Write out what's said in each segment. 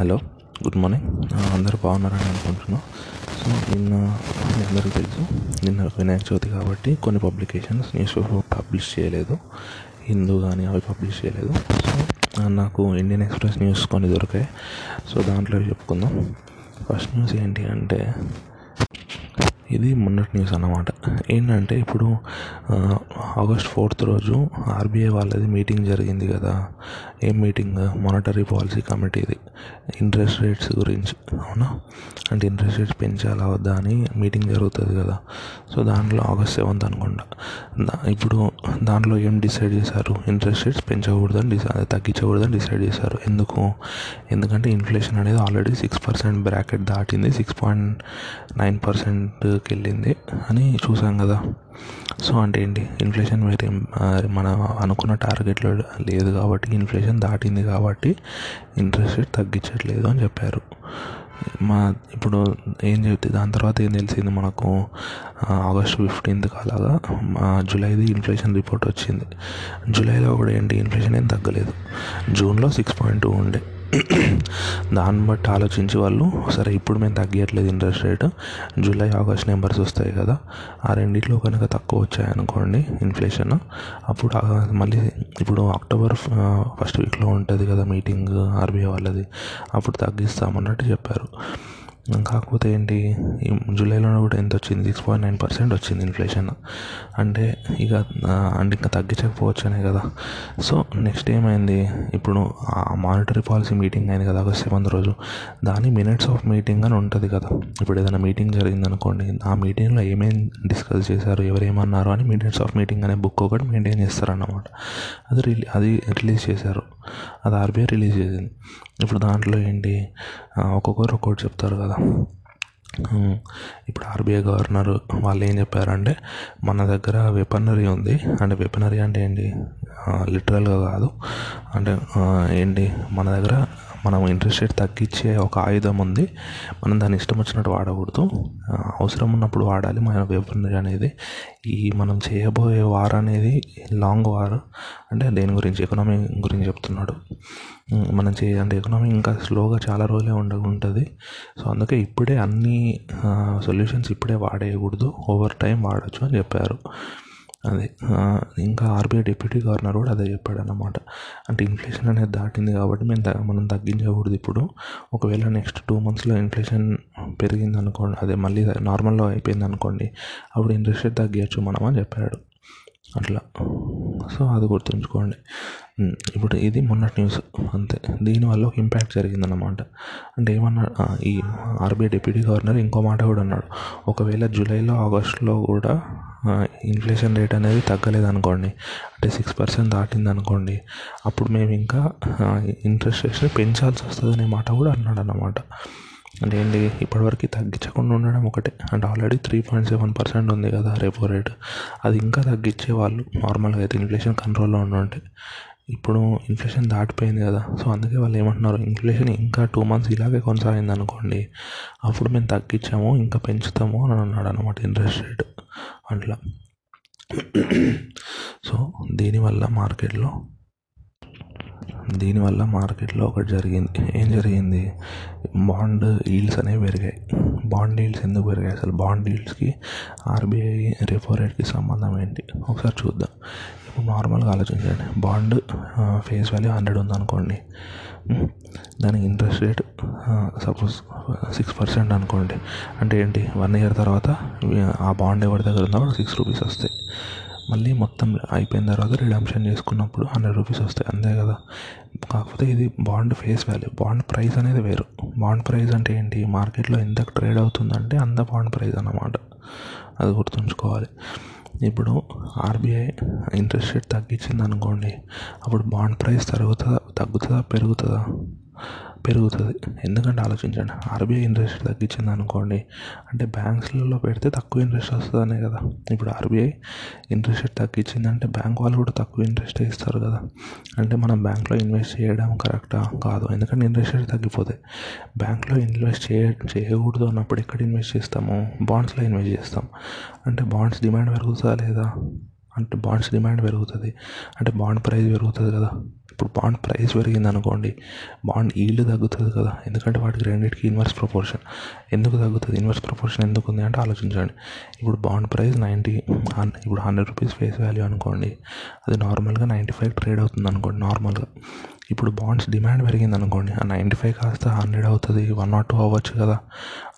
Hello good morning. అందరూ బాగున్నారని అనుకుంటున్నాను సో నిన్న మీ అందరికీ తెలుసు నిన్న వినాయక చవితి కాబట్టి కొన్ని పబ్లికేషన్స్ న్యూస్ పేపర్ పబ్లిష్ చేయలేదు. హిందూ కానీ అవి పబ్లిష్ చేయలేదు. సో నాకు ఇండియన్ ఎక్స్ప్రెస్ న్యూస్ కొన్ని దొరికాయి. సో దాంట్లో చెప్పుకుందాం. ఫస్ట్ న్యూస్ ఏంటి అంటే ఇది మొన్నటి న్యూస్ అన్నమాట. ఏంటంటే ఇప్పుడు ఆగస్ట్ ఫోర్త్ రోజు ఆర్బీఐ వాళ్ళది మీటింగ్ జరిగింది కదా. ఏం మీటింగ్? మానిటరీ పాలసీ కమిటీది ఇంట్రెస్ట్ రేట్స్ గురించి. అవునా? అంటే ఇంట్రెస్ట్ రేట్స్ పెంచాలా వద్దా అని మీటింగ్ జరుగుతుంది కదా. సో దాంట్లో ఆగస్ట్ సెవెంత్ అనుకుంటా. ఇప్పుడు దాంట్లో ఏం డిసైడ్ చేశారు? ఇంట్రెస్ట్ రేట్స్ పెంచకూడదని డిసైడ్ తగ్గించకూడదని డిసైడ్ చేశారు. ఎందుకు? ఎందుకంటే ఇన్ఫ్లేషన్ అనేది ఆల్రెడీ సిక్స్ పర్సెంట్ బ్రాకెట్ దాటింది. సిక్స్ పాయింట్ నైన్ పర్సెంట్కి వెళ్ళింది అని చూసాం కదా. సో అంటే ఏంటి? ఇన్ఫ్లేషన్ వేరే మన అనుకున్న టార్గెట్లో లేదు కాబట్టి ఇన్ఫ్లేషన్ దాటింది కాబట్టి ఇంట్రెస్ట్ రేట్ తగ్గించట్లేదు అని చెప్పారు. మా ఇప్పుడు ఏం చెప్తే దాని తర్వాత ఏం తెలిసింది మనకు? ఆగస్ట్ ఫిఫ్టీన్త్కి అలాగా జూలైది ఇన్ఫ్లేషన్ రిపోర్ట్ వచ్చింది. జూలైలో కూడా ఏంటి? ఇన్ఫ్లేషన్ ఏం తగ్గలేదు. జూన్లో సిక్స్ పాయింట్ టూ ఉండే. దాన్ని బట్టి ఆలోచించి వాళ్ళు సరే ఇప్పుడు మేము తగ్గియట్లేదు interest rate July August numbers వస్తాయి కదా ఆ రెండిట్లో కనుక తక్కువ వచ్చాయనుకోండి ఇన్ఫ్లేషన్ అప్పుడు మళ్ళీ ఇప్పుడు అక్టోబర్ ఫస్ట్ వీక్లో ఉంటుంది కదా మీటింగ్ ఆర్బీఐ వాళ్ళది అప్పుడు తగ్గిస్తామన్నట్టు చెప్పారు. కాకపోతే ఏంటి జూలైలో కూడా ఎంత వచ్చింది? సిక్స్ పాయింట్ నైన్ పర్సెంట్ వచ్చింది ఇన్ఫ్లేషన్ అంటే ఇక అంటే ఇంకా తగ్గించకపోవచ్చు అనే కదా. సో నెక్స్ట్ ఏమైంది? ఇప్పుడు ఆ మానిటరీ పాలసీ మీటింగ్ అయింది కదా ఆగస్ట్ సెవెంత్ రోజు. దాని మినిట్స్ ఆఫ్ మీటింగ్ అని ఉంటుంది కదా. ఇప్పుడు ఏదైనా మీటింగ్ జరిగింది అనుకోండి ఆ మీటింగ్లో ఏమేమి డిస్కస్ చేశారు ఎవరు ఏమన్నారు అని మినిట్స్ ఆఫ్ మీటింగ్ అనే బుక్ ఒకటి మెయింటైన్ చేస్తారన్నమాట. అది రిలీ అది రిలీజ్ చేశారు. అది ఆర్బీఐ రిలీజ్ చేసింది. ఇప్పుడు దాంట్లో ఏంటి? ఒక్కొక్కరు ఒక్కోటి చెప్తారు కదా. ఇప్పుడు ఆర్బీఐ గవర్నర్ వాళ్ళు ఏం చెప్పారంటే మన దగ్గర వెపనరీ ఉంది. అంటే వెపనరీ అంటే ఏంటి? లిటరల్గా కాదు. అంటే ఏంటి? మన దగ్గర మనం ఇంట్రెస్ట్ రేట్ తగ్గించే ఒక ఆయుధం ఉంది. మనం దాన్ని ఇష్టం వచ్చినట్టు వాడకూడదు. అవసరం ఉన్నప్పుడు వాడాలి. మన వెపనరీ అనేది ఈ మనం చేయబోయే వార్ అనేది లాంగ్ వార్. అంటే దేని గురించి? ఎకనామీ గురించి చెప్తున్నాడు. మనం చే అంటే ఎకనామీ ఇంకా స్లోగా చాలా రోజులే ఉండ ఉంటుంది. సో అందుకే ఇప్పుడే అన్ని సొల్యూషన్స్ ఇప్పుడే వాడేయకూడదు. ఓవర్ టైం వాడచ్చు అని చెప్పారు. అదే ఇంకా ఆర్బీఐ డిప్యూటీ గవర్నర్ కూడా అదే చెప్పాడు అన్నమాట అంటే ఇన్ఫ్లేషన్ అనేది దాటింది కాబట్టి మేము మనం తగ్గించకూడదు ఇప్పుడు. ఒకవేళ నెక్స్ట్ టూ మంత్స్లో ఇన్ఫ్లేషన్ పెరిగింది అనుకోండి అదే మళ్ళీ నార్మల్లో అయిపోయింది అనుకోండి అప్పుడు ఇంట్రెస్ట్ రేట్ తగ్గించచ్చు మనం అని చెప్పాడు. అట్లా. సో అది గుర్తుంచుకోండి. ఇప్పుడు ఇది మొన్నటి న్యూస్ అంతే. దీనివల్ల ఒక ఇంపాక్ట్ జరిగిందన్నమాట. అంటే ఏమన్నా ఈ ఆర్బీఐ డిప్యూటీ గవర్నర్ ఇంకో మాట కూడా అన్నాడు. ఒకవేళ జూలైలో ఆగస్టులో కూడా ఇన్ఫ్లేషన్ రేట్ అనేది తగ్గలేదు అనుకోండి అంటే సిక్స్ పర్సెంట్ దాటింది అనుకోండి అప్పుడు మేము ఇంకా ఇంట్రెస్ట్ రేట్స్ని పెంచాల్సి వస్తుంది అనే మాట కూడా అన్నాడు అన్నమాట అంటే ఏంటి ఇప్పటివరకు తగ్గించకుండా ఉండడం ఒకటే. అంటే already three point seven percent ఉంది కదా రెపో రేట్ అది ఇంకా తగ్గించే వాళ్ళు నార్మల్గా అయితే ఇన్ఫ్లేషన్ కంట్రోల్లో ఉండుంటే ఇప్పుడు ఇన్ఫ్లేషన్ దాటిపోయింది కదా. సో అందుకే వాళ్ళు ఏమంటున్నారు ఇన్ఫ్లేషన్ ఇంకా టూ మంత్స్ ఇలాగే కొనసాగింది అనుకోండి అప్పుడు మేము తగ్గించాము ఇంకా పెంచుతాము అని అన్నాడు అనమాట ఇంట్రెస్ట్ రేట్ అట్లా. సో దీనివల్ల మార్కెట్లో దీనివల్ల మార్కెట్లో ఒకటి జరిగింది. ఏం జరిగింది? బాండ్ ఈల్డ్స్ అనేవి పెరిగాయి. బాండ్ ఈల్డ్స్ ఎందుకు పెరిగాయి? అసలు బాండ్ ఈల్డ్స్కి ఆర్బీఐ రెపో రేట్కి సంబంధం ఏంటి? ఒకసారి చూద్దాం. ఇప్పుడు నార్మల్గా ఆలోచించండి. బాండ్ ఫేస్ వాల్యూ హండ్రెడ్ ఉందనుకోండి. దానికి interest rate suppose six percent అనుకోండి. అంటే ఏంటి? వన్ ఇయర్ తర్వాత ఆ బాండ్ ఎవరి దగ్గర ఉందో సిక్స్ రూపీస్ వస్తాయి. మళ్ళీ మొత్తం అయిపోయిన తర్వాత రిడమ్షన్ చేసుకున్నప్పుడు హండ్రెడ్ రూపీస్ వస్తాయి. అంతే కదా? కాకపోతే ఇది bond face value. Bond price అనేది వేరు. బాండ్ ప్రైస్ అంటే ఏంటి? మార్కెట్లో ఎంత ట్రేడ్ అవుతుందంటే అంత బాండ్ ప్రైస్ అన్నమాట. అది గుర్తుంచుకోవాలి. ఇప్పుడు ఆర్బీఐ ఇంట్రెస్ట్ రేట్ తగ్గించింది అనుకోండి అప్పుడు బాండ్ ప్రైస్ తరుగుతుందా తగ్గుతుందా పెరుగుతుందా? పెరుగుతుంది. ఎందుకంటే ఆలోచించండి ఆర్బీఐ ఇంట్రెస్ట్ తగ్గించింది అనుకోండి అంటే బ్యాంక్స్లలో పెడితే తక్కువ ఇంట్రెస్ట్ వస్తుందనే కదా. ఇప్పుడు ఆర్బీఐ ఇంట్రెస్ట్ తగ్గించింది అంటే బ్యాంక్ వాళ్ళు కూడా తక్కువ ఇంట్రెస్ట్ ఇస్తారు కదా. అంటే మనం బ్యాంక్లో ఇన్వెస్ట్ చేయడం కరెక్టా కాదు. ఎందుకంటే ఇంట్రెస్ట్ రేట్ తగ్గిపోతాయి. బ్యాంక్లో ఇన్వెస్ట్ చేయ చేయకూడదు అన్నప్పుడు ఎక్కడ ఇన్వెస్ట్ చేస్తాము? బాండ్స్లో ఇన్వెస్ట్ చేస్తాం. అంటే బాండ్స్ డిమాండ్ పెరుగుతుందా లేదా? అంటే బాండ్స్ డిమాండ్ పెరుగుతుంది. అంటే బాండ్ ప్రైస్ పెరుగుతుంది కదా. ఇప్పుడు బాండ్ ప్రైస్ పెరిగింది అనుకోండి బాండ్ ఈల్డ్ తగ్గుతుంది కదా. ఎందుకంటే వాటికి రెండింటికి ఇన్వర్స్ ప్రపోర్షన్ ఎందుకు తగ్గుతుంది? ఇన్వర్స్ ప్రపోర్షన్ ఎందుకు ఉంది అంటే ఆలోచించండి. ఇప్పుడు బాండ్ ప్రైస్ నైంటీ ఇప్పుడు హండ్రెడ్ రూపీస్ ఫేస్ వాల్యూ అనుకోండి అది నార్మల్గా నైంటీ ఫైవ్ ట్రేడ్ అవుతుంది అనుకోండి నార్మల్గా ఇప్పుడు బాండ్స్ డిమాండ్ పెరిగింది అనుకోండి ఆ నైంటీ ఫైవ్ కాస్త హండ్రెడ్ అవుతుంది వన్ నాట్ టూ అవ్వచ్చు కదా.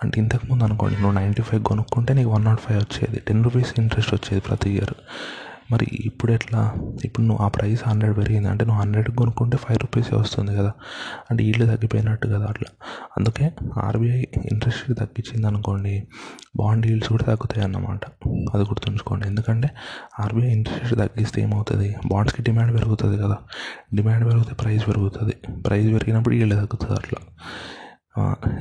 అంటే ఇంతకుముందు అనుకోండి నువ్వు నైంటీ ఫైవ్ కొనుక్కుంటే నీకు వన్ నాట్ ఫైవ్ వచ్చేది టెన్ రూపీస్ ఇంట్రెస్ట్ వచ్చేది ప్రతి ఇయర్ మరి ఇప్పుడు ఎట్లా? ఇప్పుడు నువ్వు ఆ ప్రైస్ హండ్రెడ్ పెరిగింది. అంటే నువ్వు హండ్రెడ్ కొనుక్కుంటే ఫైవ్ రూపీసే వస్తుంది కదా. అంటే ఈల్డ్ తగ్గిపోయినట్టు కదా అట్లా. అందుకే ఆర్బీఐ ఇంట్రెస్ట్ తగ్గించింది అనుకోండి బాండ్ ఈల్డ్స్ కూడా తగ్గుతాయి అన్నమాట. అది గుర్తుంచుకోండి. ఎందుకంటే ఆర్బీఐ ఇంట్రెస్ట్ తగ్గిస్తే ఏమవుతుంది? బాండ్స్కి డిమాండ్ పెరుగుతుంది కదా. డిమాండ్ పెరిగితే ప్రైస్ పెరుగుతుంది. ప్రైస్ పెరిగినప్పుడు ఈల్డ్ తగ్గుతుంది అట్లా.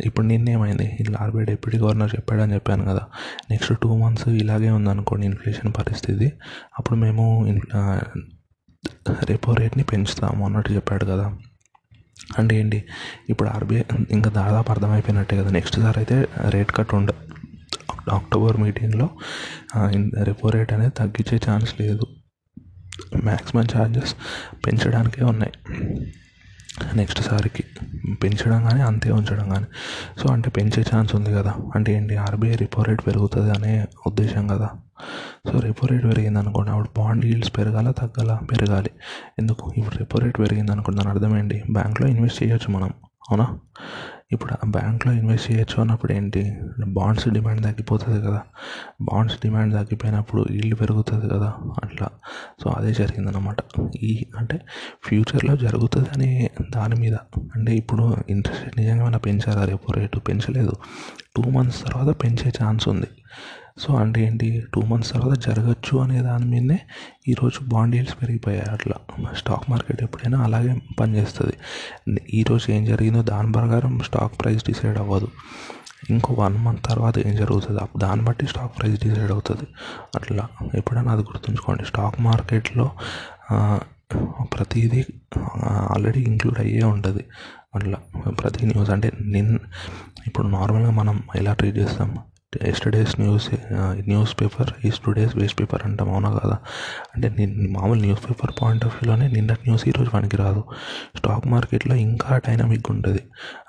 ఇప్పుడు నిన్నేమైంది? ఇట్లా ఆర్బీఐ డిప్యూటీ గవర్నర్ చెప్పాడని చెప్పాను కదా. నెక్స్ట్ టూ మంత్స్ ఇలాగే ఉందనుకోండి ఇన్ఫ్లేషన్ పరిస్థితి. అప్పుడు మేము రెపో రేట్ని పెంచుతాము అన్నట్టు చెప్పాడు కదా. అంటే ఏంటి? ఇప్పుడు ఆర్బీఐ ఇంకా దాదాపు అర్థమైపోయినట్టే కదా. నెక్స్ట్ సారి అయితే రేట్ కట్ ఉండ అక్టోబర్ మీటింగ్లో రెపో రేట్ అనేది తగ్గించే ఛాన్స్ లేదు. మ్యాక్సిమం ఛార్జెస్ పెంచడానికే ఉన్నాయి. నెక్స్ట్ సారికి పెంచడం కానీ అంతే ఉంచడం కానీ సో అంటే పెంచే ఛాన్స్ ఉంది కదా. అంటే ఏంటి ఆర్బీఐ రిపో రేట్ పెరుగుతుంది అనే ఉద్దేశం కదా. సో రెపో రేట్ పెరిగింది అనుకోండి అప్పుడు బాండ్ ఈల్డ్స్ పెరగాల తగ్గాల? పెరగాలి. ఎందుకు? ఇప్పుడు రెపో రేట్ పెరిగింది అనుకోండి దాని అర్థం ఏంటి? బ్యాంక్లో ఇన్వెస్ట్ చేయొచ్చు మనం. అవునా? ఇప్పుడు ఆ బ్యాంక్లో ఇన్వెస్ట్ చేయొచ్చు అన్నప్పుడు ఏంటి బాండ్స్ డిమాండ్ తగ్గిపోతుంది కదా. బాండ్స్ డిమాండ్ తగ్గిపోయినప్పుడు ఈల్డ్ పెరుగుతుంది కదా. అట్లా. సో అదే జరిగిందనమాట ఈ అంటే ఫ్యూచర్లో జరుగుతుంది అనే దాని మీద. అంటే ఇప్పుడు ఇంట్రెస్ట్ నిజంగా ఏమైనా పెంచారా రెపో? రేటు పెంచలేదు. టూ మంత్స్ తర్వాత పెంచే ఛాన్స్ ఉంది. సో అంటే ఏంటి? టూ మంత్స్ తర్వాత జరగచ్చు అనే దాని మీదనే ఈరోజు బాండ్ ఈల్డ్స్ పెరిగిపోయాయి అట్లా. స్టాక్ మార్కెట్ ఎప్పుడైనా అలాగే పనిచేస్తుంది. ఈరోజు ఏం జరిగిందో దాని ప్రకారం స్టాక్ ప్రైస్ డిసైడ్ అవ్వదు. ఇంకో వన్ మంత్ తర్వాత ఏం జరుగుతుంది? దాన్ని బట్టి స్టాక్ ప్రైస్ డిసైడ్ అవుతుంది. అట్లా ఎప్పుడైనా అది గుర్తుంచుకోండి. స్టాక్ మార్కెట్లో ప్రతిదీ ఆల్రెడీ ఇంక్లూడ్ అయ్యే ఉంటుంది. అట్లా ప్రతి న్యూస్ అంటే నిన్ ఇప్పుడు నార్మల్గా మనం ఎలా ట్రీట్ చేస్తాం? Yesterday's news news paper is today's waste paper అంటాం అవునా కదా? అంటే మామూలు న్యూస్ పేపర్ పాయింట్ ఆఫ్ వ్యూలోనే నిన్నటి న్యూస్ ఈరోజు పనికి రాదు స్టాక్ మార్కెట్లో ఇంకా డైనమిక్ ఉంటుంది.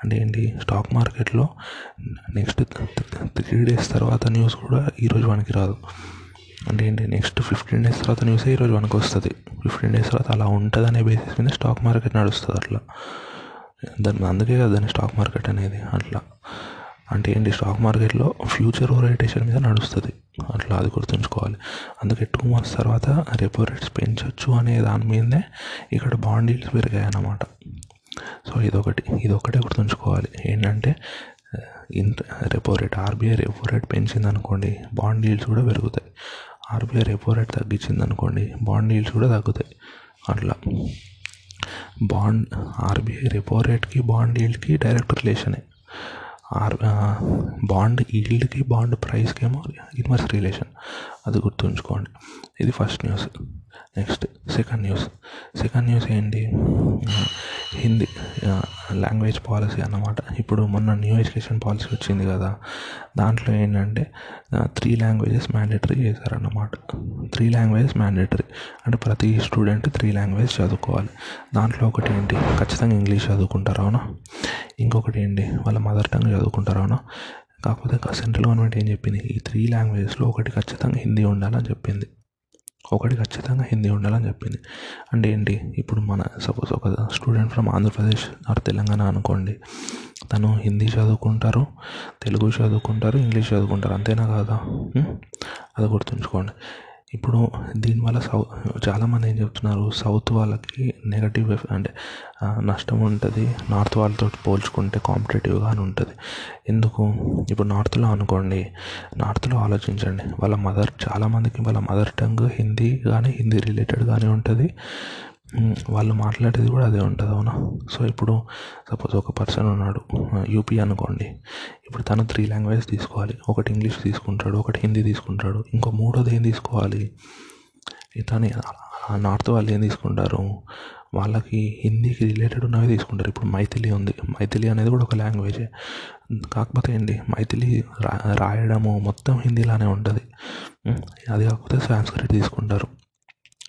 అంటే ఏంటి? స్టాక్ మార్కెట్లో నెక్స్ట్ త్రీ డేస్ తర్వాత న్యూస్ కూడా ఈరోజు పనికి రాదు అంటే ఏంటి? నెక్స్ట్ ఫిఫ్టీన్ డేస్ తర్వాత న్యూసే ఈరోజు మనకు వస్తుంది ఫిఫ్టీన్ డేస్ తర్వాత అలా ఉంటుంది అనే బేసిస్ మీద స్టాక్ మార్కెట్ నడుస్తుంది అట్లా. దాని అందుకే కదా దాన్ని స్టాక్ మార్కెట్ అనేది అట్లా. అంటే ఏంటి? స్టాక్ మార్కెట్లో ఫ్యూచర్ ఓరియంటేషన్ మీద నడుస్తుంది. అట్లా అది గుర్తుంచుకోవాలి. అందుకే టూ మంత్స్ తర్వాత రెపో రేట్స్ పెంచవచ్చు అనే దాని మీదనే ఇక్కడ బాండ్ ఈల్డ్స్ పెరిగాయి అన్నమాట సో ఇదొకటి. ఇదొకటే గుర్తుంచుకోవాలి. ఏంటంటే ఇంత repo rate RBI repo rate పెంచింది అనుకోండి బాండ్ ఈల్డ్స్ కూడా పెరుగుతాయి. ఆర్బీఐ రెపో రేట్ తగ్గించింది అనుకోండి బాండ్ ఈల్డ్స్ కూడా తగ్గుతాయి. అట్లా. బాండ్ ఆర్బీఐ రెపో రేట్కి బాండ్ ఈల్డ్కి డైరెక్ట్ రిలేషనే బాండ్ ఈల్డ్కి బాండ్ ప్రైస్కి ఏమో ఇన్వర్స్ రిలేషన్. అది గుర్తుంచుకోండి. ఇది first news. Next second news. Second news ఏంటి? హిందీ లాంగ్వేజ్ పాలసీ అన్నమాట. ఇప్పుడు మొన్న న్యూ ఎడ్యుకేషన్ పాలసీ వచ్చింది కదా దాంట్లో ఏంటంటే త్రీ లాంగ్వేజెస్ మ్యాండేటరీ చేశారన్నమాట. త్రీ లాంగ్వేజెస్ మ్యాండేటరీ అంటే ప్రతి స్టూడెంట్ త్రీ లాంగ్వేజ్ చదువుకోవాలి. దాంట్లో ఒకటి ఏంటి? ఖచ్చితంగా ఇంగ్లీష్ చదువుకుంటారు అవునా? ఇంకొకటి ఏంటి? వాళ్ళ మదర్ టంగ్ చదువుకుంటారు అవునా? కాకపోతే సెంట్రల్ గవర్నమెంట్ ఏం చెప్పింది? ఈ త్రీ లాంగ్వేజెస్లో ఒకటి ఖచ్చితంగా హిందీ ఉండాలని చెప్పింది. ఒకటి ఖచ్చితంగా హిందీ ఉండాలని చెప్పింది. అంటే ఏంటి? ఇప్పుడు మన సపోజ్ ఒక student from Andhra Pradesh or Telangana అనుకోండి. తను హిందీ చదువుకుంటారు తెలుగు చదువుకుంటారు ఇంగ్లీష్ చదువుకుంటారు. అంతేనా కాదా? అది గుర్తుంచుకోండి. ఇప్పుడు దీనివల్ల సౌ చాలామంది ఏం చెప్తున్నారు సౌత్ వాళ్ళకి నెగటివ్ అంటే నష్టం ఉంటుంది. నార్త్ వాళ్ళతో పోల్చుకుంటే కాంపిటేటివ్గా అని ఉంటుంది. ఎందుకు? ఇప్పుడు నార్త్లో అనుకోండి నార్త్లో ఆలోచించండి. వాళ్ళ మదర్ చాలామందికి వాళ్ళ మదర్ టంగ్ హిందీ కానీ హిందీ రిలేటెడ్ కానీ ఉంటుంది. వాళ్ళు మాట్లాడేది కూడా అదే ఉంటుంది అవునా? సో ఇప్పుడు సపోజ్ ఒక పర్సన్ ఉన్నాడు యూపీ అనుకోండి. ఇప్పుడు తను త్రీ లాంగ్వేజ్ తీసుకోవాలి. ఒకటి ఇంగ్లీష్ తీసుకుంటాడు ఒకటి హిందీ తీసుకుంటాడు ఇంకో మూడోది ఏం తీసుకోవాలి? తను నార్త్ వాళ్ళు ఏం తీసుకుంటారు? వాళ్ళకి హిందీకి రిలేటెడ్ ఉన్నవి తీసుకుంటారు. ఇప్పుడు మైథిలి ఉంది. మైథిలి అనేది కూడా ఒక లాంగ్వేజే కాకపోతే ఏంటి మైథిలి రా రాయడము మొత్తం హిందీలానే ఉంటుంది. అది కాకపోతే సాంస్క్రిట్ తీసుకుంటారు.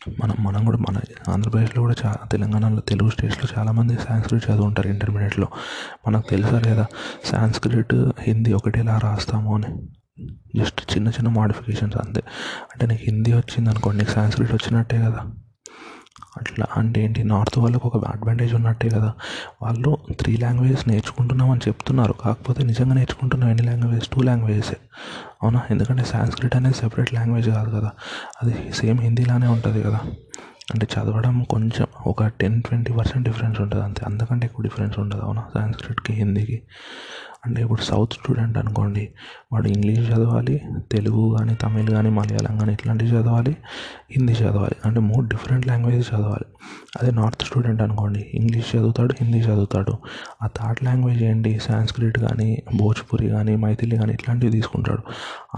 మనం మనం కూడా మన ఆంధ్రప్రదేశ్లో కూడా చాలా తెలంగాణలో తెలుగు స్టేట్స్లో చాలామంది సాంస్క్రిట్ చదువుంటారు ఇంటర్మీడియట్లో. మనకు తెలుసా లేదా? సాంస్క్రిట్ హిందీ ఒకటేలా రాస్తాము అని. జస్ట్ చిన్న చిన్న మోడిఫికేషన్స్ అంతే. అంటే నీకు హిందీ వచ్చింది అనుకోండి నీకు సాంస్క్రిట్ వచ్చినట్టే కదా. అట్లా అంటే ఏంటి? నార్త్ వాళ్ళకు ఒక అడ్వాంటేజ్ ఉన్నట్టే కదా. వాళ్ళు త్రీ లాంగ్వేజెస్ నేర్చుకుంటున్నామని చెప్తున్నారు. కాకపోతే నిజంగా నేర్చుకుంటున్నాం ఎన్ని లాంగ్వేజెస్ టూ లాంగ్వేజెసే అవునా? ఎందుకంటే సాంస్క్రిట్ అనేది సెపరేట్ లాంగ్వేజ్ కాదు కదా. అది సేమ్ హిందీలానే ఉంటుంది కదా. అంటే చదవడం కొంచెం ఒక టెన్ ట్వంటీ పర్సెంట్ డిఫరెన్స్ ఉంటుంది అంతే. అంతకంటే ఎక్కువ డిఫరెన్స్ ఉండదు. అవునా? సాంస్క్రిట్కి హిందీకి. అంటే ఇప్పుడు సౌత్ స్టూడెంట్ అనుకోండి వాడు ఇంగ్లీష్ చదవాలి తెలుగు కానీ తమిళ్ కానీ మలయాళం కానీ ఇట్లాంటివి చదవాలి హిందీ చదవాలి అంటే మూడు డిఫరెంట్ లాంగ్వేజెస్ చదవాలి. అదే నార్త్ స్టూడెంట్ అనుకోండి ఇంగ్లీష్ చదువుతాడు హిందీ చదువుతాడు. ఆ థర్డ్ లాంగ్వేజ్ ఏంటి? సాంస్క్రిట్ కానీ భోజ్పురి కానీ మైథిలి కానీ ఇట్లాంటివి తీసుకుంటాడు.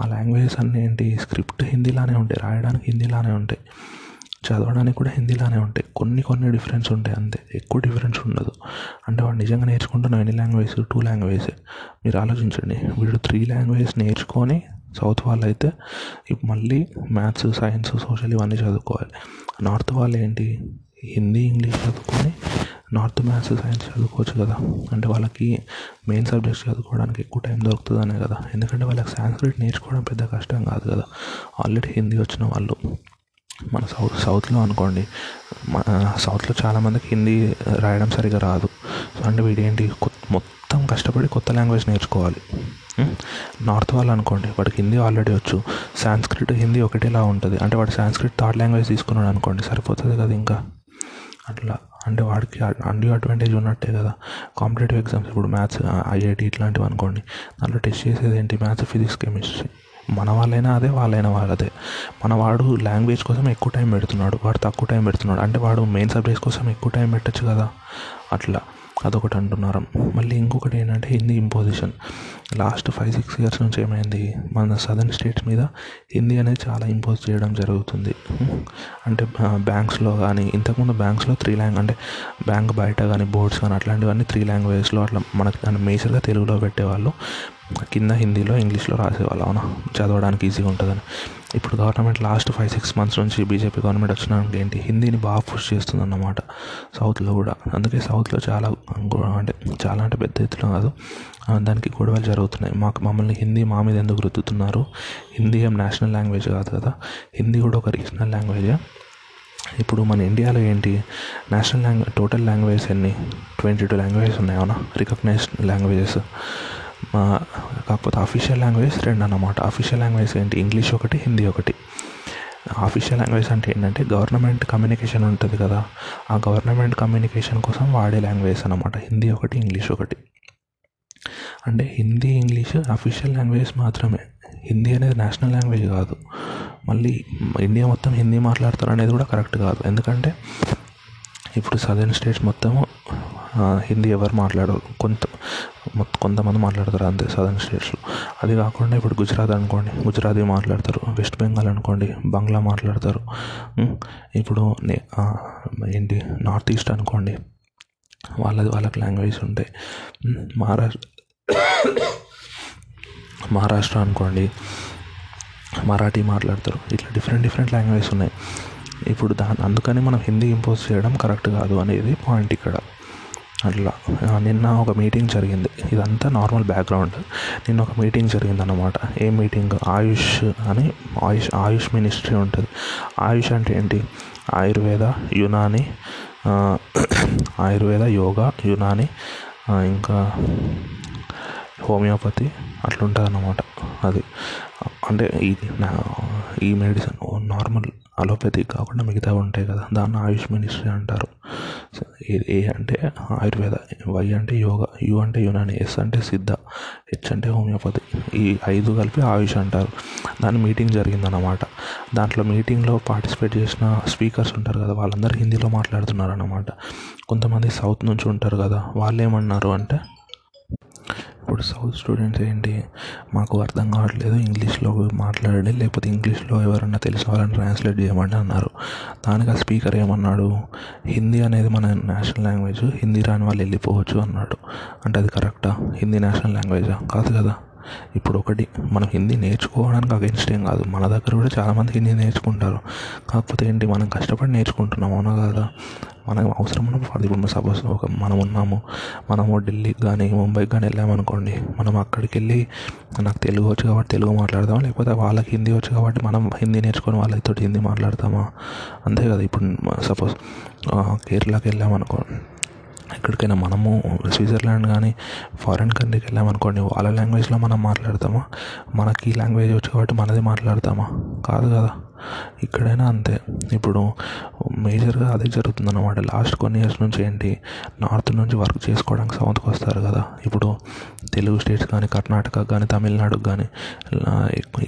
ఆ లాంగ్వేజెస్ అన్నీ ఏంటి? స్క్రిప్ట్ హిందీలానే ఉంటాయి రాయడానికి హిందీలానే ఉంటాయి. చదవడానికి కూడా హిందీలానే ఉంటాయి. కొన్ని కొన్ని డిఫరెన్స్ ఉంటాయి అంతే. ఎక్కువ డిఫరెన్స్ ఉండదు. అంటే వాడు నిజంగా నేర్చుకుంటున్న ఎన్ని లాంగ్వేజ్ టూ లాంగ్వేజ్. మీరు ఆలోచించండి. వీడు త్రీ లాంగ్వేజ్ నేర్చుకొని సౌత్ వాళ్ళు అయితే ఇప్పుడు మళ్ళీ మ్యాథ్స్ సైన్స్ సోషల్ ఇవన్నీ చదువుకోవాలి. నార్త్ వాళ్ళు ఏంటి? హిందీ ఇంగ్లీష్ చదువుకొని నార్త్ మ్యాథ్స్ సైన్స్ చదువుకోవచ్చు కదా. అంటే వాళ్ళకి మెయిన్ సబ్జెక్ట్స్ చదువుకోవడానికి ఎక్కువ టైం దొరుకుతుందనే కదా. ఎందుకంటే వాళ్ళకి సాంస్క్రిట్ నేర్చుకోవడం పెద్ద కష్టం కాదు కదా. ఆల్రెడీ హిందీ వచ్చిన వాళ్ళు. మన సౌత్ సౌత్లో అనుకోండి మన సౌత్లో చాలామందికి హిందీ రాయడం సరిగా రాదు. అంటే వీడేంటి మొత్తం కష్టపడి కొత్త లాంగ్వేజ్ నేర్చుకోవాలి. నార్త్ వాళ్ళు అనుకోండి వాడికి హిందీ ఆల్రెడీ వచ్చు. సాంస్క్రిట్ హిందీ ఒకటేలా ఉంటుంది. అంటే వాడు సాంస్క్రిట్ థర్డ్ లాంగ్వేజ్ తీసుకున్నాడు అనుకోండి సరిపోతుంది కదా ఇంకా. అట్లా అంటే వాడికి అన్యూ అడ్వాంటేజ్ ఉన్నట్టే కదా. కాంపిటేటివ్ ఎగ్జామ్స్ ఇప్పుడు మ్యాథ్స్ ఐఐటి ఇట్లాంటివి అనుకోండి దాంట్లో టెస్ట్ చేసేది ఏంటి? Maths physics chemistry. మన వాళ్ళైనా అదే వాళ్ళైనా వాళ్ళదే. మన వాడు లాంగ్వేజ్ కోసం ఎక్కువ టైం పెడుతున్నాడు వాడు తక్కువ టైం పెడుతున్నాడు. అంటే వాడు మెయిన్ సబ్జెక్ట్స్ కోసం ఎక్కువ టైం పెట్టచ్చు కదా. అట్లా. అదొకటి అంటున్నారు. మళ్ళీ ఇంకొకటి ఏంటంటే Hindi imposition last five six years నుంచి ఏమైంది? మన సదర్న్ స్టేట్స్ మీద హిందీ అనేది చాలా ఇంపోజ్ చేయడం జరుగుతుంది. అంటే బ్యాంక్స్లో కానీ ఇంతకుముందు బ్యాంక్స్లో త్రీ లాంగ్ అంటే బ్యాంక్ బయట కానీ బోర్డ్స్ కానీ అట్లాంటివన్నీ త్రీ లాంగ్వేజెస్లో అట్లా మనకి దాన్ని మేజర్గా తెలుగులో పెట్టేవాళ్ళు. కింద హిందీలో ఇంగ్లీష్లో రాసేవాళ్ళు. అవునా? చదవడానికి ఈజీగా ఉంటుందని. ఇప్పుడు government last five six months నుంచి బీజేపీ గవర్నమెంట్ వచ్చినాక ఏంటి? హిందీని బాగా పుష్ చేస్తుంది అన్నమాట సౌత్లో కూడా. అందుకే సౌత్లో చాలా అంటే చాలా అంటే పెద్ద ఎత్తున కాదు. దానికి గొడవలు జరుగుతున్నాయి. మాకు మమ్మల్ని హిందీ మా మీద ఎందుకు రుద్దుతున్నారు? హిందీ ఏం నేషనల్ లాంగ్వేజ్ కాదు కదా. హిందీ కూడా ఒక రీజనల్ లాంగ్వేజే ఇప్పుడు మన ఇండియాలో ఏంటి? నేషనల్ లాంగ్వేజ్ టోటల్ లాంగ్వేజ్ ఎన్ని? ట్వంటీ టూ లాంగ్వేజెస్ ఉన్నాయి అవునా? రికగ్నైజ్డ్ లాంగ్వేజెస్ మా కాకపోతే అఫీషియల్ లాంగ్వేజ్ రెండు అన్నమాట. అఫీషియల్ లాంగ్వేజ్ ఏంటి? ఇంగ్లీష్ ఒకటి హిందీ ఒకటి. అఫీషియల్ లాంగ్వేజ్ అంటే ఏంటంటే గవర్నమెంట్ కమ్యూనికేషన్ ఉంటుంది కదా. ఆ గవర్నమెంట్ కమ్యూనికేషన్ కోసం వాడే లాంగ్వేజ్ అనమాట హిందీ ఒకటి ఇంగ్లీష్ ఒకటి. అంటే హిందీ ఇంగ్లీష్ అఫీషియల్ లాంగ్వేజ్ మాత్రమే. హిందీ అనేది నేషనల్ లాంగ్వేజ్ కాదు. మళ్ళీ ఇండియా మొత్తం హిందీ మాట్లాడతారు అనేది కూడా కరెక్ట్ కాదు. ఎందుకంటే ఇప్పుడు సదర్న్ స్టేట్స్ మొత్తము హిందీ ఎవరు మాట్లాడరు. కొంత కొంతమంది మాట్లాడతారు అంతే సదర్న్ స్టేట్స్లో అది కాకుండా ఇప్పుడు గుజరాత్ అనుకోండి గుజరాతీ మాట్లాడతారు వెస్ట్ బెంగాల్ అనుకోండి బంగ్లా మాట్లాడతారు. ఇప్పుడు ఏంటి నార్త్ ఈస్ట్ అనుకోండి వాళ్ళది వాళ్ళకి లాంగ్వేజ్ ఉంటాయి. మహారాష్ట్ర మహారాష్ట్ర అనుకోండి మరాఠీ మాట్లాడతారు. ఇట్లా డిఫరెంట్ డిఫరెంట్ లాంగ్వేజెస్ ఉన్నాయి. ఇప్పుడు దాని అందుకని మనం హిందీ ఇంపోజ్ చేయడం కరెక్ట్ కాదు అనేది పాయింట్ ఇక్కడ. అట్లా. నిన్న ఒక మీటింగ్ జరిగింది. ఇదంతా నార్మల్ బ్యాక్గ్రౌండ్. నిన్న ఒక మీటింగ్ జరిగింది అనమాట ఏ మీటింగ్? ఆయుష్ అని ఆయుష్ ఆయుష్ మినిస్ట్రీ ఉంటుంది. ఆయుష్ అంటే ఏంటి? ఆయుర్వేద యునాని ఆయుర్వేద యోగా యునాని ఇంకా హోమియోపతి అట్లుంటుంది అన్నమాట అది. అంటే ఇది ఈ మెడిసిన్ నార్మల్ అలోపతి కాకుండా మిగతా ఉంటాయి కదా దాన్ని ఆయుష్ మినిస్ట్రీ అంటారు. ఏ అంటే ఆయుర్వేద వై అంటే యోగా యు అంటే యునాని ఎస్ అంటే సిద్ధ హెచ్ అంటే హోమియోపతి ఈ ఐదు కలిపి ఆయుష్ అంటారు. దాని మీటింగ్ జరిగిందన్నమాట. దాంట్లో మీటింగ్లో పార్టిసిపేట్ చేసిన స్పీకర్స్ ఉంటారు కదా వాళ్ళందరూ హిందీలో మాట్లాడుతున్నారు అన్నమాట కొంతమంది సౌత్ నుంచి ఉంటారు కదా వాళ్ళు ఏమన్నారు అంటే ఇప్పుడు సౌత్ స్టూడెంట్స్ ఏంటి? మాకు అర్థం కావట్లేదు. ఇంగ్లీష్లో మాట్లాడండి. లేకపోతే ఇంగ్లీష్లో ఎవరన్నా తెలిసిన వాళ్ళని ట్రాన్స్లేట్ చేయమని అన్నారు. దానికి ఆ స్పీకర్ ఏమన్నాడు? హిందీ అనేది మన నేషనల్ లాంగ్వేజ్. హిందీ రాని వాళ్ళు వెళ్ళిపోవచ్చు అన్నాడు. అంటే అది కరెక్టా? హిందీ నేషనల్ లాంగ్వేజా? కాదు కదా. ఇప్పుడు ఒకటి మనం హిందీ నేర్చుకోవడానికి అగెన్స్ట్ ఏం కాదు. మన దగ్గర కూడా చాలామంది హిందీ నేర్చుకుంటారు. కాకపోతే ఏంటి మనం కష్టపడి నేర్చుకుంటున్నాం అవునా కదా? మనకు అవసరం ఉన్నప్పుడు ఇప్పుడు సపోజ్ ఒక మనం ఉన్నాము మనము ఢిల్లీకి కానీ ముంబైకి కానీ వెళ్ళామనుకోండి మనం అక్కడికి వెళ్ళి నాకు తెలుగు వచ్చు కాబట్టి తెలుగు మాట్లాడదామా? లేకపోతే వాళ్ళకి హిందీ వచ్చు కాబట్టి మనం హిందీ నేర్చుకొని వాళ్ళతో హిందీ మాట్లాడతామా? అంతే కదా ఇప్పుడు సపోజ్ కేరళకి వెళ్ళామనుకోండి ఎక్కడికైనా మనము స్విట్జర్లాండ్ కానీ ఫారిన్ కంట్రీకి వెళ్ళామనుకోండి వాళ్ళ లాంగ్వేజ్లో మనం మాట్లాడతామా? మనకి లాంగ్వేజ్ వచ్చు కాబట్టి మనది మాట్లాడతామా? కాదు కదా. ఇక్కడైనా అంతే. ఇప్పుడు మేజర్గా అదే జరుగుతుంది అన్నమాట లాస్ట్ కొన్ని ఇయర్స్ నుంచి ఏంటి నార్త్ నుంచి వర్క్ చేసుకోవడానికి సౌత్కి వస్తారు కదా. ఇప్పుడు తెలుగు స్టేట్స్ కానీ కర్ణాటక కానీ తమిళనాడుకి కానీ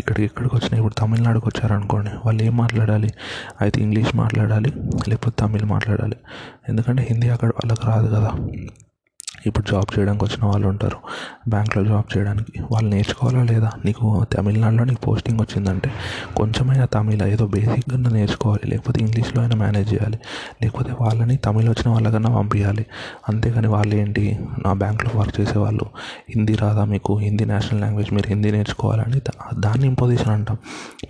ఇక్కడికి ఇక్కడికి వచ్చిన ఇప్పుడు తమిళనాడుకి వచ్చారనుకోండి వాళ్ళు ఏం మాట్లాడాలి? అయితే ఇంగ్లీష్ మాట్లాడాలి లేకపోతే తమిళ్ మాట్లాడాలి. ఎందుకంటే హిందీ అక్కడ వాళ్ళకి రాదు కదా. ఇప్పుడు జాబ్ చేయడానికి వచ్చిన వాళ్ళు ఉంటారు. బ్యాంక్లో జాబ్ చేయడానికి వాళ్ళు నేర్చుకోవాలా లేదా? నీకు తమిళనాడులో నీకు పోస్టింగ్ వచ్చిందంటే కొంచెమైనా తమిళ ఏదో బేసిక్గా నేర్చుకోవాలి. లేకపోతే ఇంగ్లీష్లో అయినా మేనేజ్ చేయాలి. లేకపోతే వాళ్ళని తమిళ్ వచ్చిన వాళ్ళకన్నా పంపించాలి అంతేగాని వాళ్ళు ఏంటి? నా బ్యాంక్లో వర్క్ చేసేవాళ్ళు. హిందీ రాదా మీకు? హిందీ నేషనల్ లాంగ్వేజ్ మీరు హిందీ నేర్చుకోవాలని దాన్ని ఇంపోజిషన్ అంటాం.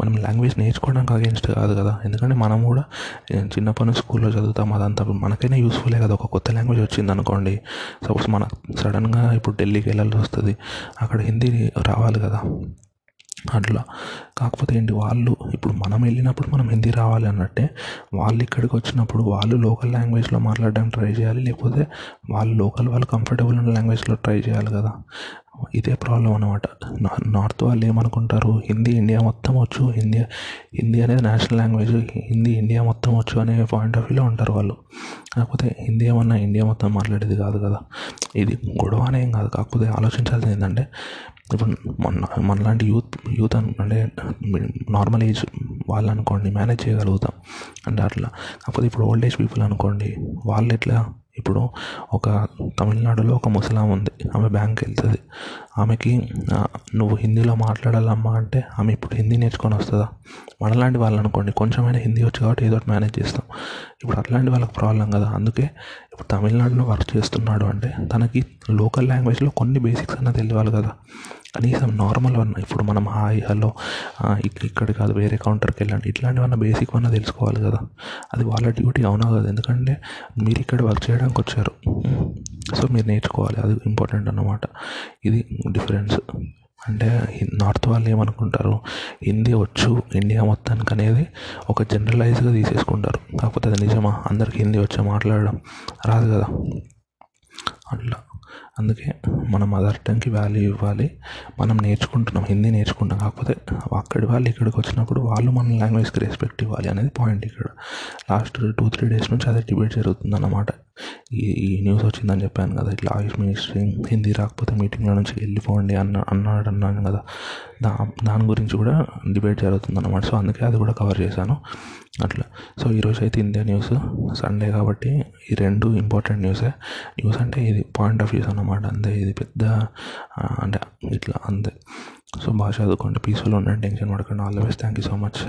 మనం లాంగ్వేజ్ నేర్చుకోవడానికి అగేన్స్ట్ కాదు కదా? ఎందుకంటే మనం కూడా చిన్నప్పటి నుంచి స్కూల్లో చదువుతాం. అదంతా మనకైనా యూస్ఫుల్లే కదా? ఒక కొత్త లాంగ్వేజ్ వచ్చింది అనుకోండి సపోజ్ మన సడన్గా ఇప్పుడు ఢిల్లీకి వెళ్ళాల్సి వస్తుంది. అక్కడ హిందీ రావాలి కదా. అట్లా. కాకపోతే ఏంటి వాళ్ళు ఇప్పుడు మనం వెళ్ళినప్పుడు మనం హిందీ రావాలి అన్నట్టే వాళ్ళు ఇక్కడికి వచ్చినప్పుడు వాళ్ళు లోకల్ లాంగ్వేజ్లో మాట్లాడడానికి ట్రై చేయాలి లేకపోతే వాళ్ళు లోకల్ వాళ్ళు కంఫర్టబుల్ ఉన్న లాంగ్వేజ్లో ట్రై చేయాలి కదా. ఇదే ప్రాబ్లం అనమాట నార్త్ వాళ్ళు ఏమనుకుంటారు? హిందీ ఇండియా మొత్తం వచ్చు. హిందీ హిందీ అనేది నేషనల్ లాంగ్వేజ్. హిందీ ఇండియా మొత్తం వచ్చు అనే పాయింట్ ఆఫ్ వ్యూలో ఉంటారు వాళ్ళు. కాకపోతే హిందీ ఏమన్నా ఇండియా మొత్తం మాట్లాడేది కాదు కదా. ఇది గొడవ అనేం కాదు. కాకపోతే ఆలోచించాల్సింది ఏంటంటే ఇప్పుడు మన మనలాంటి యూత్ యూత్ అంటే నార్మల్ ఏజ్ వాళ్ళు అనుకోండి మేనేజ్ చేయగలుగుతాం. అంటే అట్లా. కాకపోతే ఇప్పుడు ఓల్డ్ ఏజ్ పీపుల్ అనుకోండి వాళ్ళు ఎట్లా ఇప్పుడు ఒక తమిళనాడులో ఒక ముసలాం ఉంది. ఆమె బ్యాంక్కి వెళ్తుంది. ఆమెకి నువ్వు హిందీలో మాట్లాడాలమ్మా అంటే ఆమె ఇప్పుడు హిందీ నేర్చుకొని వస్తుందా? మనలాంటి వాళ్ళు అనుకోండి కొంచెమైనా హిందీ వచ్చు కాబట్టి ఏదో ఒకటి మేనేజ్ చేస్తాం. ఇప్పుడు అట్లాంటి వాళ్ళకి ప్రాబ్లం కదా. అందుకే ఇప్పుడు తమిళనాడులో వర్క్ చేస్తున్నాడు అంటే తనకి లోకల్ లాంగ్వేజ్లో కొన్ని బేసిక్స్ అన్న తెలియాలి కదా. కనీసం నార్మల్ అన్న ఇప్పుడు మనం హాయ్ హలో ఇక్కడ కాదు వేరే కౌంటర్కి వెళ్ళండి. ఇట్లాంటివన్న బేసిక్ అన్న తెలుసుకోవాలి కదా. అది వాళ్ళ డ్యూటీ అవునా కదా? ఎందుకంటే మీరు ఇక్కడ వర్క్ చేయడానికి వచ్చారు. సో మీరు నేర్చుకోవాలి అది ఇంపార్టెంట్ అన్నమాట. ఇది డిఫరెన్స్ అంటే నార్త్ వాళ్ళు ఏమనుకుంటారు? హిందీ వచ్చు ఇండియా మొత్తానికి అనేది ఒక జనరలైజ్గా తీసేసుకుంటారు. కాకపోతే అది నిజమా? అందరికి హిందీ వచ్చా మాట్లాడడం రాదు కదా. అట్లా. అందుకే మన మదర్ టంగ్కి వాల్యూ ఇవ్వాలి. మనం నేర్చుకుంటున్నాం హిందీ నేర్చుకుంటాం కాకపోతే అక్కడి వాళ్ళు ఇక్కడికి వచ్చినప్పుడు వాళ్ళు మన లాంగ్వేజ్కి రెస్పెక్ట్ ఇవ్వాలి అనేది పాయింట్ ఇక్కడ. లాస్ట్ టూ త్రీ డేస్ నుంచి అదే డిబేట్ జరుగుతుంది అన్నమాట ఈ ఈ న్యూస్ వచ్చిందని చెప్పాను కదా ఇట్లా ఆయుష్ మినిస్ట్రీ హిందీ రాకపోతే మీటింగ్లో నుంచి వెళ్ళిపోండి అన్న అన్నాడు అన్నాను కదా. దా దాని గురించి కూడా డిబేట్ జరుగుతుందన్నమాట. సో అందుకే అది కూడా కవర్ చేశాను. అట్లా. సో ఈరోజు అయితే ఇండియా న్యూస్ సండే కాబట్టి ఈ రెండు ఇంపార్టెంట్ న్యూసే న్యూస్ అంటే ఇది పాయింట్ ఆఫ్ వ్యూస్ అన్నమాట. అంతే ఇది పెద్ద అంటే ఇట్లా అంతే. సో బాగా చదువుకోండి. పీస్ఫుల్ ఉండండి టెన్షన్ పడకండి. All the best thank you so much